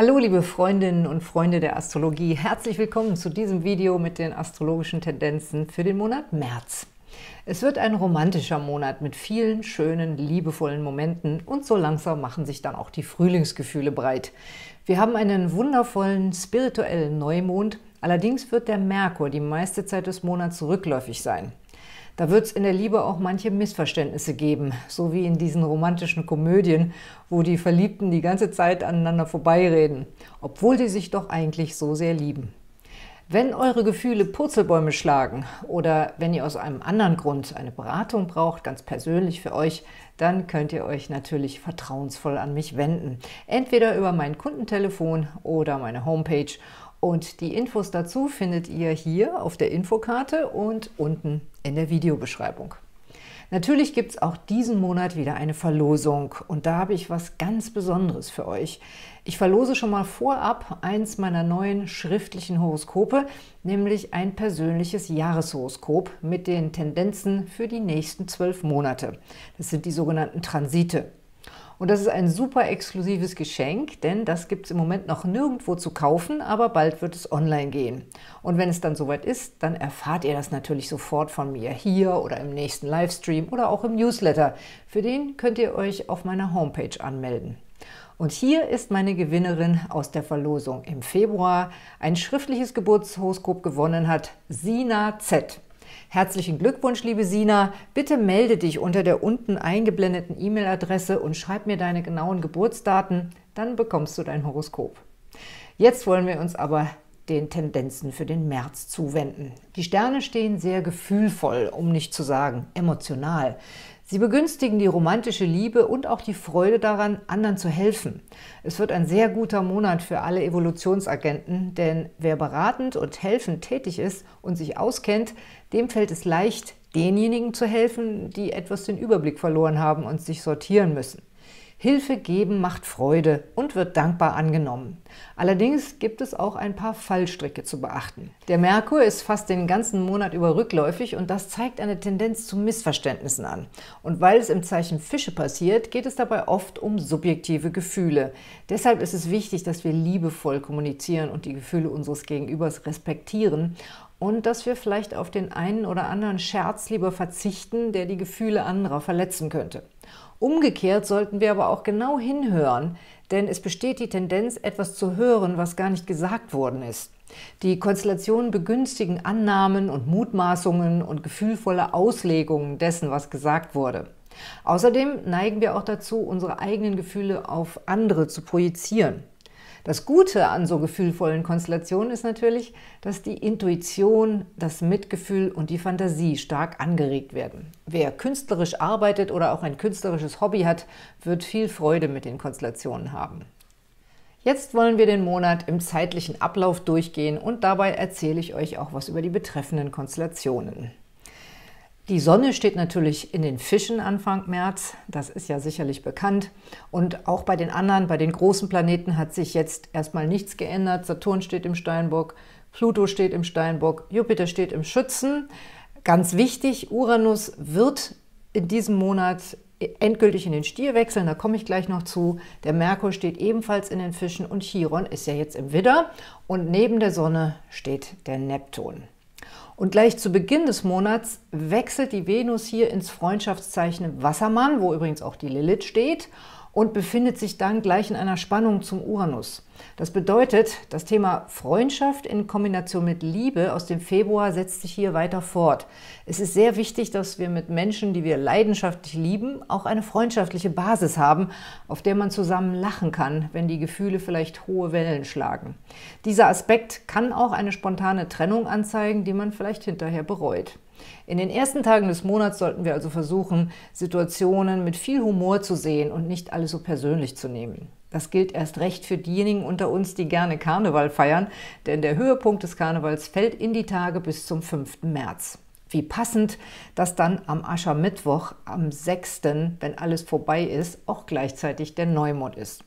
Hallo liebe Freundinnen und Freunde der Astrologie, herzlich willkommen zu diesem Video mit den astrologischen Tendenzen für den Monat März. Es wird ein romantischer Monat mit vielen schönen, liebevollen Momenten und so langsam machen sich dann auch die Frühlingsgefühle breit. Wir haben einen wundervollen spirituellen Neumond, allerdings wird der Merkur die meiste Zeit des Monats rückläufig sein. Da wird es in der Liebe auch manche Missverständnisse geben, so wie in diesen romantischen Komödien, wo die Verliebten die ganze Zeit aneinander vorbeireden, obwohl die sich doch eigentlich so sehr lieben. Wenn eure Gefühle Purzelbäume schlagen oder wenn ihr aus einem anderen Grund eine Beratung braucht, ganz persönlich für euch, dann könnt ihr euch natürlich vertrauensvoll an mich wenden. Entweder über mein Kundentelefon oder meine Homepage und die Infos dazu findet ihr hier auf der Infokarte und unten in der Videobeschreibung. Natürlich gibt es auch diesen Monat wieder eine Verlosung und da habe ich was ganz Besonderes für euch. Ich verlose schon mal vorab eins meiner neuen schriftlichen Horoskope, nämlich ein persönliches Jahreshoroskop mit den Tendenzen für die nächsten zwölf Monate. Das sind die sogenannten Transite. Und das ist ein super exklusives Geschenk, denn das gibt es im Moment noch nirgendwo zu kaufen, aber bald wird es online gehen. Und wenn es dann soweit ist, dann erfahrt ihr das natürlich sofort von mir hier oder im nächsten Livestream oder auch im Newsletter. Für den könnt ihr euch auf meiner Homepage anmelden. Und hier ist meine Gewinnerin aus der Verlosung im Februar ein schriftliches Geburtshoroskop gewonnen hat, Sina Z. Herzlichen Glückwunsch, liebe Sina. Bitte melde dich unter der unten eingeblendeten E-Mail-Adresse und schreib mir deine genauen Geburtsdaten, dann bekommst du dein Horoskop. Jetzt wollen wir uns aber den Tendenzen für den März zuwenden. Die Sterne stehen sehr gefühlvoll, um nicht zu sagen emotional. Sie begünstigen die romantische Liebe und auch die Freude daran, anderen zu helfen. Es wird ein sehr guter Monat für alle Evolutionsagenten, denn wer beratend und helfend tätig ist und sich auskennt, dem fällt es leicht, denjenigen zu helfen, die etwas den Überblick verloren haben und sich sortieren müssen. Hilfe geben macht Freude und wird dankbar angenommen. Allerdings gibt es auch ein paar Fallstricke zu beachten. Der Merkur ist fast den ganzen Monat über rückläufig und das zeigt eine Tendenz zu Missverständnissen an. Und weil es im Zeichen Fische passiert, geht es dabei oft um subjektive Gefühle. Deshalb ist es wichtig, dass wir liebevoll kommunizieren und die Gefühle unseres Gegenübers respektieren und dass wir vielleicht auf den einen oder anderen Scherz lieber verzichten, der die Gefühle anderer verletzen könnte. Umgekehrt sollten wir aber auch genau hinhören, denn es besteht die Tendenz, etwas zu hören, was gar nicht gesagt worden ist. Die Konstellationen begünstigen Annahmen und Mutmaßungen und gefühlvolle Auslegungen dessen, was gesagt wurde. Außerdem neigen wir auch dazu, unsere eigenen Gefühle auf andere zu projizieren. Das Gute an so gefühlvollen Konstellationen ist natürlich, dass die Intuition, das Mitgefühl und die Fantasie stark angeregt werden. Wer künstlerisch arbeitet oder auch ein künstlerisches Hobby hat, wird viel Freude mit den Konstellationen haben. Jetzt wollen wir den Monat im zeitlichen Ablauf durchgehen und dabei erzähle ich euch auch was über die betreffenden Konstellationen. Die Sonne steht natürlich in den Fischen Anfang März, das ist ja sicherlich bekannt. Und auch bei den anderen, bei den großen Planeten hat sich jetzt erstmal nichts geändert. Saturn steht im Steinbock, Pluto steht im Steinbock, Jupiter steht im Schützen. Ganz wichtig, Uranus wird in diesem Monat endgültig in den Stier wechseln, da komme ich gleich noch zu. Der Merkur steht ebenfalls in den Fischen und Chiron ist ja jetzt im Widder. Und neben der Sonne steht der Neptun. Und gleich zu Beginn des Monats wechselt die Venus hier ins Freundschaftszeichen Wassermann, wo übrigens auch die Lilith steht und befindet sich dann gleich in einer Spannung zum Uranus. Das bedeutet, das Thema Freundschaft in Kombination mit Liebe aus dem Februar setzt sich hier weiter fort. Es ist sehr wichtig, dass wir mit Menschen, die wir leidenschaftlich lieben, auch eine freundschaftliche Basis haben, auf der man zusammen lachen kann, wenn die Gefühle vielleicht hohe Wellen schlagen. Dieser Aspekt kann auch eine spontane Trennung anzeigen, die man vielleicht hinterher bereut. In den ersten Tagen des Monats sollten wir also versuchen, Situationen mit viel Humor zu sehen und nicht alles so persönlich zu nehmen. Das gilt erst recht für diejenigen unter uns, die gerne Karneval feiern, denn der Höhepunkt des Karnevals fällt in die Tage bis zum 5. März. Wie passend, dass dann am Aschermittwoch, am 6., wenn alles vorbei ist, auch gleichzeitig der Neumond ist.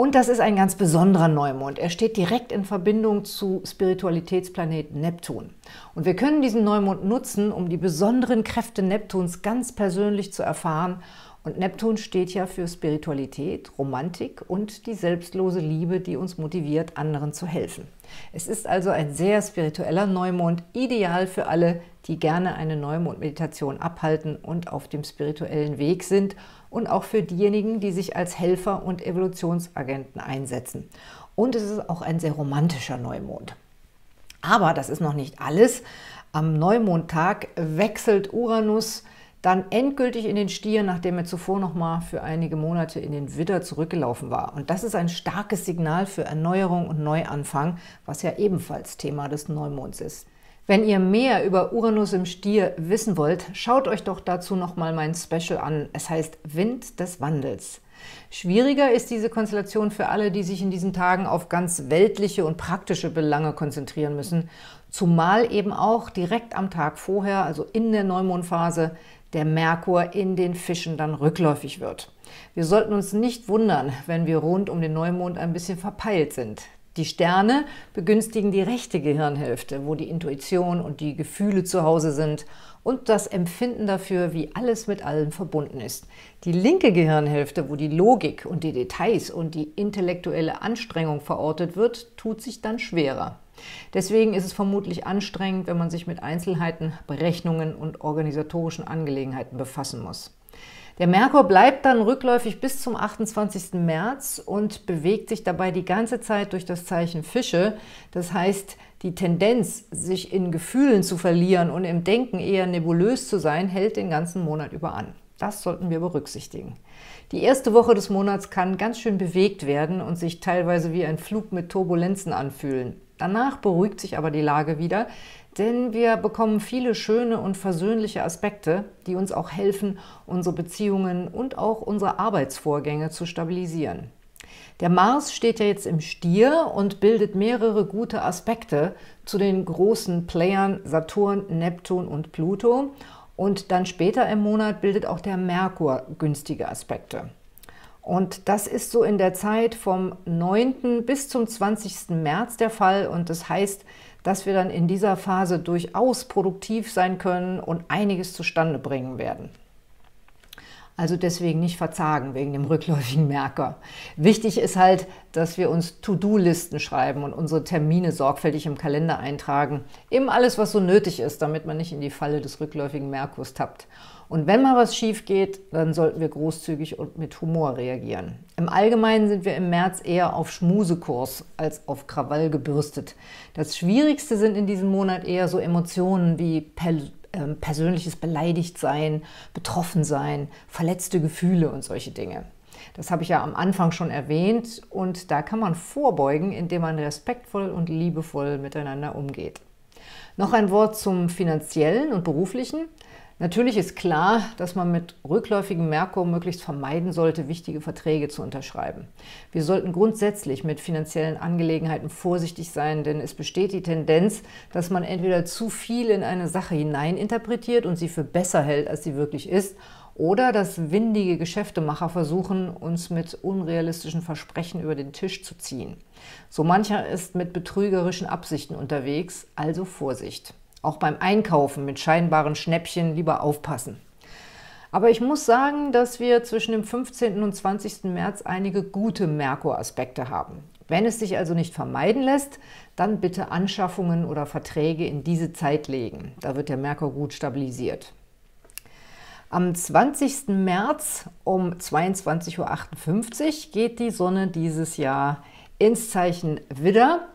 Und das ist ein ganz besonderer Neumond. Er steht direkt in Verbindung zu Spiritualitätsplaneten Neptun. Und wir können diesen Neumond nutzen, um die besonderen Kräfte Neptuns ganz persönlich zu erfahren Und Neptun steht ja für Spiritualität, Romantik und die selbstlose Liebe, die uns motiviert, anderen zu helfen. Es ist also ein sehr spiritueller Neumond, ideal für alle, die gerne eine Neumond-Meditation abhalten und auf dem spirituellen Weg sind und auch für diejenigen, die sich als Helfer und Evolutionsagenten einsetzen. Und es ist auch ein sehr romantischer Neumond. Aber das ist noch nicht alles. Am Neumondtag wechselt Uranus dann endgültig in den Stier, nachdem er zuvor noch mal für einige Monate in den Widder zurückgelaufen war. Und das ist ein starkes Signal für Erneuerung und Neuanfang, was ja ebenfalls Thema des Neumonds ist. Wenn ihr mehr über Uranus im Stier wissen wollt, schaut euch doch dazu noch mal mein Special an. Es heißt Wind des Wandels. Schwieriger ist diese Konstellation für alle, die sich in diesen Tagen auf ganz weltliche und praktische Belange konzentrieren müssen, zumal eben auch direkt am Tag vorher, also in der Neumondphase, der Merkur in den Fischen dann rückläufig wird. Wir sollten uns nicht wundern, wenn wir rund um den Neumond ein bisschen verpeilt sind. Die Sterne begünstigen die rechte Gehirnhälfte, wo die Intuition und die Gefühle zu Hause sind und das Empfinden dafür, wie alles mit allem verbunden ist. Die linke Gehirnhälfte, wo die Logik und die Details und die intellektuelle Anstrengung verortet wird, tut sich dann schwerer. Deswegen ist es vermutlich anstrengend, wenn man sich mit Einzelheiten, Berechnungen und organisatorischen Angelegenheiten befassen muss. Der Merkur bleibt dann rückläufig bis zum 28. März und bewegt sich dabei die ganze Zeit durch das Zeichen Fische. Das heißt, die Tendenz, sich in Gefühlen zu verlieren und im Denken eher nebulös zu sein, hält den ganzen Monat über an. Das sollten wir berücksichtigen. Die erste Woche des Monats kann ganz schön bewegt werden und sich teilweise wie ein Flug mit Turbulenzen anfühlen. Danach beruhigt sich aber die Lage wieder, denn wir bekommen viele schöne und versöhnliche Aspekte, die uns auch helfen, unsere Beziehungen und auch unsere Arbeitsvorgänge zu stabilisieren. Der Mars steht ja jetzt im Stier und bildet mehrere gute Aspekte zu den großen Playern Saturn, Neptun und Pluto. Und dann später im Monat bildet auch der Merkur günstige Aspekte. Und das ist so in der Zeit vom 9. bis zum 20. März der Fall. Und das heißt, dass wir dann in dieser Phase durchaus produktiv sein können und einiges zustande bringen werden. Also deswegen nicht verzagen wegen dem rückläufigen Merker. Wichtig ist halt, dass wir uns To-Do-Listen schreiben und unsere Termine sorgfältig im Kalender eintragen. Eben alles, was so nötig ist, damit man nicht in die Falle des rückläufigen Merkurs tappt. Und wenn mal was schief geht, dann sollten wir großzügig und mit Humor reagieren. Im Allgemeinen sind wir im März eher auf Schmusekurs als auf Krawall gebürstet. Das Schwierigste sind in diesem Monat eher so Emotionen wie ähm, persönliches Beleidigtsein, Betroffensein, verletzte Gefühle und solche Dinge. Das habe ich ja am Anfang schon erwähnt und da kann man vorbeugen, indem man respektvoll und liebevoll miteinander umgeht. Noch ein Wort zum finanziellen und beruflichen. Natürlich ist klar, dass man mit rückläufigem Merkur möglichst vermeiden sollte, wichtige Verträge zu unterschreiben. Wir sollten grundsätzlich mit finanziellen Angelegenheiten vorsichtig sein, denn es besteht die Tendenz, dass man entweder zu viel in eine Sache hineininterpretiert und sie für besser hält, als sie wirklich ist, oder dass windige Geschäftemacher versuchen, uns mit unrealistischen Versprechen über den Tisch zu ziehen. So mancher ist mit betrügerischen Absichten unterwegs, also Vorsicht. Auch beim Einkaufen mit scheinbaren Schnäppchen lieber aufpassen. Aber ich muss sagen, dass wir zwischen dem 15. und 20. März einige gute Merkur-Aspekte haben. Wenn es sich also nicht vermeiden lässt, dann bitte Anschaffungen oder Verträge in diese Zeit legen. Da wird der Merkur gut stabilisiert. Am 20. März um 22.58 Uhr geht die Sonne dieses Jahr ins Zeichen Widder.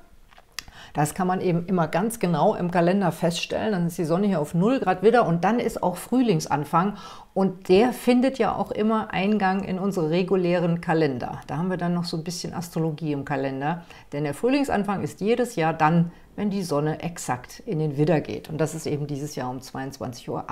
Das kann man eben immer ganz genau im Kalender feststellen. Dann ist die Sonne hier auf 0 Grad wieder und dann ist auch Frühlingsanfang und der findet ja auch immer Eingang in unsere regulären Kalender. Da haben wir dann noch so ein bisschen Astrologie im Kalender, denn der Frühlingsanfang ist jedes Jahr dann, wenn die Sonne exakt in den Widder geht und das ist eben dieses Jahr um 22.58 Uhr.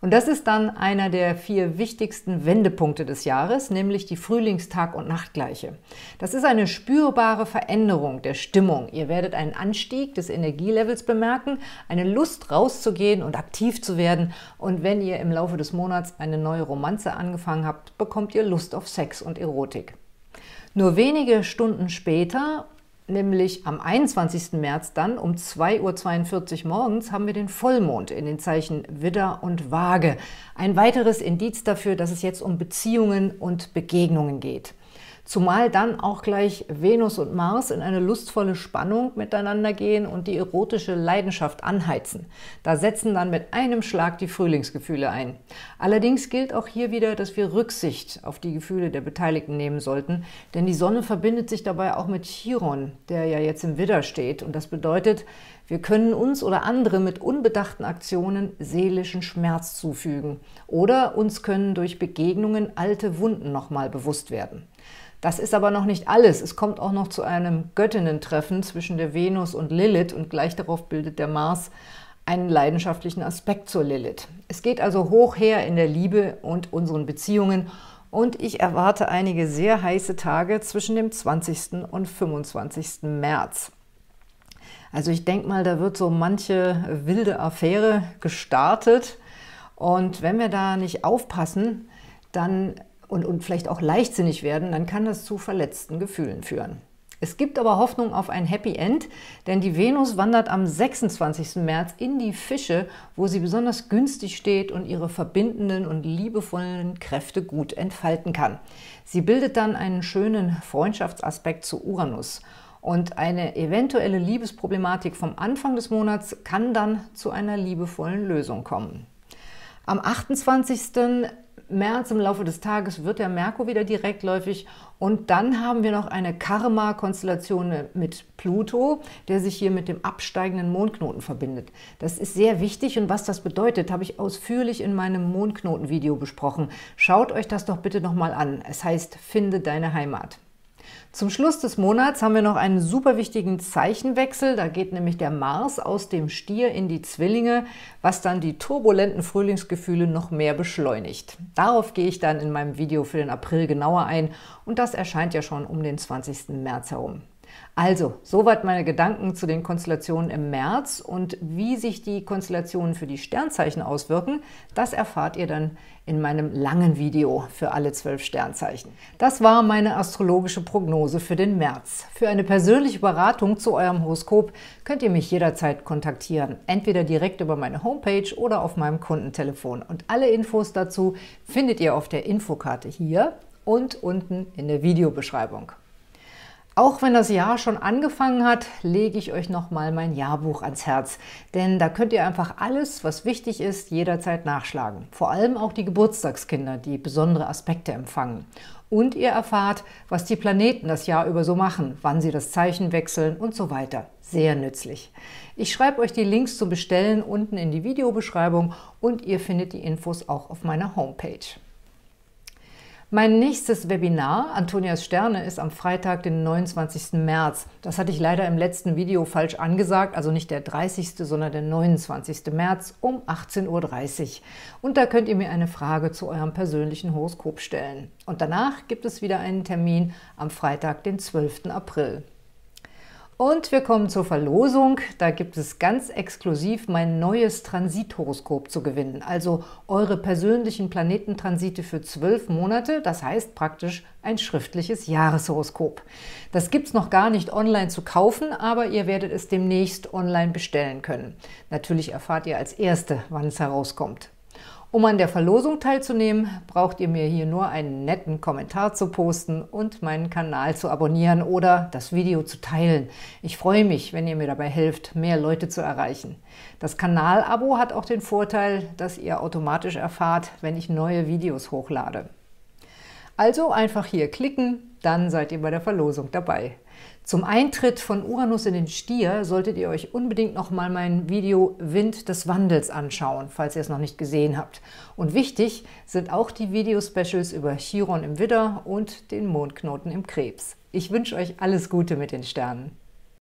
Und das ist dann einer der vier wichtigsten Wendepunkte des Jahres, nämlich die Frühlingstag- und Nachtgleiche. Das ist eine spürbare Veränderung der Stimmung. Ihr werdet einen Anstieg des Energielevels bemerken, eine Lust rauszugehen und aktiv zu werden. Und wenn ihr im Laufe des Monats eine neue Romanze angefangen habt, bekommt ihr Lust auf Sex und Erotik. Nur wenige Stunden später nämlich am 21. März dann um 2.42 Uhr morgens haben wir den Vollmond in den Zeichen Widder und Waage. Ein weiteres Indiz dafür, dass es jetzt um Beziehungen und Begegnungen geht. Zumal dann auch gleich Venus und Mars in eine lustvolle Spannung miteinander gehen und die erotische Leidenschaft anheizen. Da setzen dann mit einem Schlag die Frühlingsgefühle ein. Allerdings gilt auch hier wieder, dass wir Rücksicht auf die Gefühle der Beteiligten nehmen sollten, denn die Sonne verbindet sich dabei auch mit Chiron, der ja jetzt im Widder steht. Und das bedeutet, wir können uns oder andere mit unbedachten Aktionen seelischen Schmerz zufügen oder uns können durch Begegnungen alte Wunden nochmal bewusst werden. Das ist aber noch nicht alles. Es kommt auch noch zu einem Göttinnen-Treffen zwischen der Venus und Lilith und gleich darauf bildet der Mars einen leidenschaftlichen Aspekt zur Lilith. Es geht also hoch her in der Liebe und unseren Beziehungen und ich erwarte einige sehr heiße Tage zwischen dem 20. und 25. März. Also ich denke mal, da wird so manche wilde Affäre gestartet und wenn wir da nicht aufpassen, dann und, und vielleicht auch leichtsinnig werden, dann kann das zu verletzten Gefühlen führen. Es gibt aber Hoffnung auf ein Happy End, denn die Venus wandert am 26. März in die Fische, wo sie besonders günstig steht und ihre verbindenden und liebevollen Kräfte gut entfalten kann. Sie bildet dann einen schönen Freundschaftsaspekt zu Uranus. Und eine eventuelle Liebesproblematik vom Anfang des Monats kann dann zu einer liebevollen Lösung kommen. Am 28. März im Laufe des Tages wird der Merkur wieder direktläufig und dann haben wir noch eine Karma-Konstellation mit Pluto, der sich hier mit dem absteigenden Mondknoten verbindet. Das ist sehr wichtig und was das bedeutet, habe ich ausführlich in meinem Mondknoten-Video besprochen. Schaut euch das doch bitte nochmal an. Es heißt, finde deine Heimat. Zum Schluss des Monats haben wir noch einen super wichtigen Zeichenwechsel. Da geht nämlich der Mars aus dem Stier in die Zwillinge, was dann die turbulenten Frühlingsgefühle noch mehr beschleunigt. Darauf gehe ich dann in meinem Video für den April genauer ein und das erscheint ja schon um den 20. März herum. Also, soweit meine Gedanken zu den Konstellationen im März und wie sich die Konstellationen für die Sternzeichen auswirken, das erfahrt ihr dann in meinem langen Video für alle zwölf Sternzeichen. Das war meine astrologische Prognose für den März. Für eine persönliche Beratung zu eurem Horoskop könnt ihr mich jederzeit kontaktieren, entweder direkt über meine Homepage oder auf meinem Kundentelefon. Und alle Infos dazu findet ihr auf der Infokarte hier und unten in der Videobeschreibung. Auch wenn das Jahr schon angefangen hat, lege ich euch nochmal mein Jahrbuch ans Herz. Denn da könnt ihr einfach alles, was wichtig ist, jederzeit nachschlagen. Vor allem auch die Geburtstagskinder, die besondere Aspekte empfangen. Und ihr erfahrt, was die Planeten das Jahr über so machen, wann sie das Zeichen wechseln und so weiter. Sehr nützlich. Ich schreibe euch die Links zum Bestellen unten in die Videobeschreibung und ihr findet die Infos auch auf meiner Homepage. Mein nächstes Webinar, Antonias Sterne, ist am Freitag, den 29. März. Das hatte ich leider im letzten Video falsch angesagt, also nicht der 30., sondern der 29. März um 18.30 Uhr. Und da könnt ihr mir eine Frage zu eurem persönlichen Horoskop stellen. Und danach gibt es wieder einen Termin am Freitag, den 12. April. Und wir kommen zur Verlosung. Da gibt es ganz exklusiv mein neues Transithoroskop zu gewinnen. Also eure persönlichen Planetentransite für zwölf Monate, das heißt praktisch ein schriftliches Jahreshoroskop. Das gibt es noch gar nicht online zu kaufen, aber ihr werdet es demnächst online bestellen können. Natürlich erfahrt ihr als Erste, wann es herauskommt. Um an der Verlosung teilzunehmen, braucht ihr mir hier nur einen netten Kommentar zu posten und meinen Kanal zu abonnieren oder das Video zu teilen. Ich freue mich, wenn ihr mir dabei helft, mehr Leute zu erreichen. Das Kanalabo hat auch den Vorteil, dass ihr automatisch erfahrt, wenn ich neue Videos hochlade. Also einfach hier klicken, dann seid ihr bei der Verlosung dabei. Zum Eintritt von Uranus in den Stier solltet ihr euch unbedingt noch mal mein Video Wind des Wandels anschauen, falls ihr es noch nicht gesehen habt. Und wichtig sind auch die Video-Specials über Chiron im Widder und den Mondknoten im Krebs. Ich wünsche euch alles Gute mit den Sternen.